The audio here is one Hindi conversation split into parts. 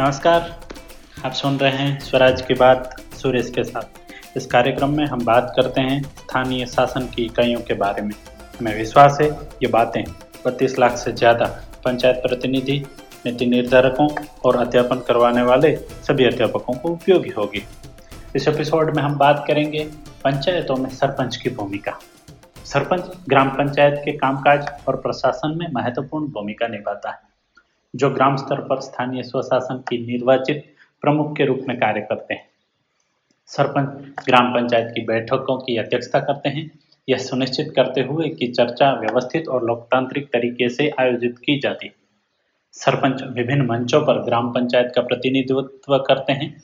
नमस्कार। आप सुन रहे हैं स्वराज की बात सुरेश के साथ। इस कार्यक्रम में हम बात करते हैं स्थानीय शासन की इकाइयों के बारे में। हमें विश्वास है, ये बातें बत्तीस लाख से ज़्यादा पंचायत प्रतिनिधि, नीति निर्धारकों और अध्यापन करवाने वाले सभी अध्यापकों को उपयोगी होगी। इस एपिसोड में हम बात करेंगे पंचायतों में सरपंच की भूमिका। सरपंच ग्राम पंचायत के कामकाज और प्रशासन में महत्वपूर्ण भूमिका निभाता है। जो ग्राम स्तर पर स्थानीय स्वशासन की निर्वाचित प्रमुख के रूप में कार्य करते हैं। सरपंच, ग्राम पंचायत की बैठकों की अध्यक्षता करते हैं। यह सुनिश्चित करते हुए कि चर्चा व्यवस्थित और लोकतांत्रिक तरीके से आयोजित की जाती सरपंच विभिन्न मंचों पर ग्राम पंचायत का प्रतिनिधित्व करते हैं।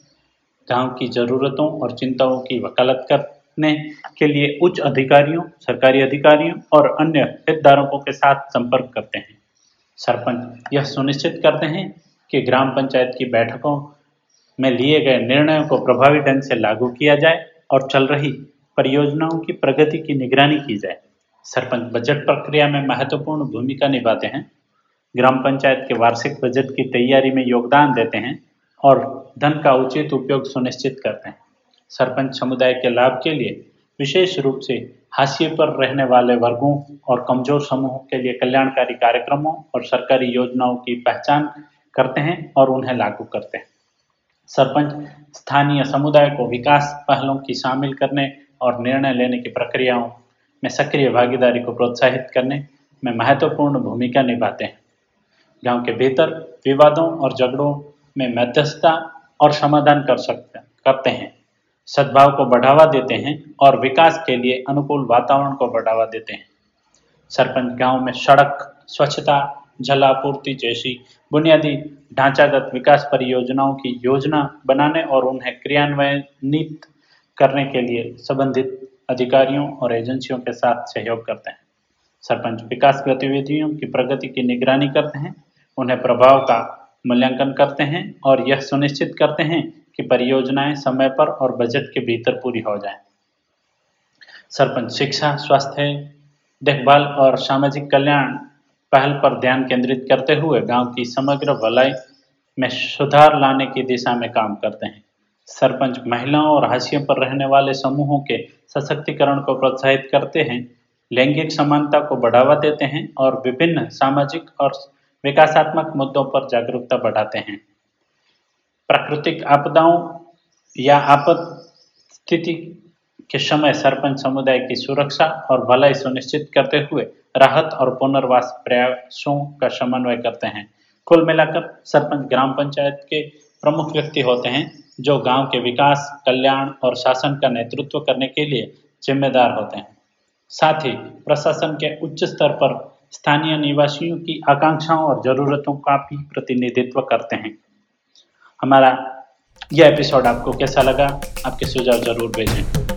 गाँव की जरूरतों और चिंताओं की वकालत करने के लिए उच्च अधिकारियों, सरकारी अधिकारियों और अन्य हितधारकों के साथ संपर्क करते हैं। सरपंच, यह सुनिश्चित करते हैं कि ग्राम पंचायत की बैठकों में लिए गए निर्णयों को प्रभावी ढंग से लागू किया जाए और चल रही परियोजनाओं की प्रगति की निगरानी की जाए। सरपंच, बजट प्रक्रिया में महत्वपूर्ण भूमिका निभाते हैं। ग्राम पंचायत के वार्षिक बजट की तैयारी में योगदान देते हैं और धन का उचित उपयोग सुनिश्चित करते हैं। सरपंच समुदाय के लाभ के लिए विशेष रूप से हाशिए पर रहने वाले वर्गों और कमज़ोर समूहों के लिए कल्याणकारी कार्यक्रमों और सरकारी योजनाओं की पहचान करते हैं और उन्हें लागू करते हैं। सरपंच, स्थानीय समुदाय को विकास पहलों की शामिल करने और निर्णय लेने की प्रक्रियाओं में सक्रिय भागीदारी को प्रोत्साहित करने में महत्वपूर्ण भूमिका निभाते हैं। गाँव के भीतर विवादों और झगड़ों में मध्यस्थता और समाधान कर सकते करते हैं। सद्भाव को बढ़ावा देते हैं और विकास के लिए अनुकूल वातावरण को बढ़ावा देते हैं। सरपंच गाँव में सड़क, स्वच्छता जल आपूर्ति जैसी बुनियादी ढांचागत विकास परियोजनाओं की योजना बनाने और उन्हें क्रियान्वयनित करने के लिए संबंधित अधिकारियों और एजेंसियों के साथ सहयोग करते हैं। सरपंच विकास गतिविधियों की प्रगति की निगरानी करते हैं, उन्हें प्रभाव का मूल्यांकन करते हैं और यह सुनिश्चित करते हैं कि परियोजनाएँ समय पर और बजट के भीतर पूरी हो जाएँ। सरपंच शिक्षा, स्वास्थ्य, देखभाल और सामाजिक कल्याण पहल पर ध्यान केंद्रित करते हुए गाँव की समग्र भलाई में सुधार लाने की दिशा में काम करते हैं सरपंच महिलाओं और हाशिए पर रहने वाले समूहों के सशक्तिकरण को प्रोत्साहित करते हैं, लैंगिक समानता को बढ़ावा देते हैं और विभिन्न सामाजिक और विकासात्मक मुद्दों पर जागरूकता बढ़ाते हैं प्राकृतिक आपदाओं या आपद स्थिति के समय सरपंच समुदाय की सुरक्षा और भलाई सुनिश्चित करते हुए राहत और पुनर्वास प्रयासों का समन्वय करते हैं। कुल मिलाकर सरपंच ग्राम पंचायत के प्रमुख व्यक्ति होते हैं, जो गाँव के विकास, कल्याण और शासन का नेतृत्व करने के लिए जिम्मेदार होते हैं। साथ ही प्रशासन के उच्च स्तर पर स्थानीय निवासियों की आकांक्षाओं और जरूरतों का भी प्रतिनिधित्व करते हैं। हमारा यह एपिसोड आपको कैसा लगा आपके सुझाव ज़रूर भेजें।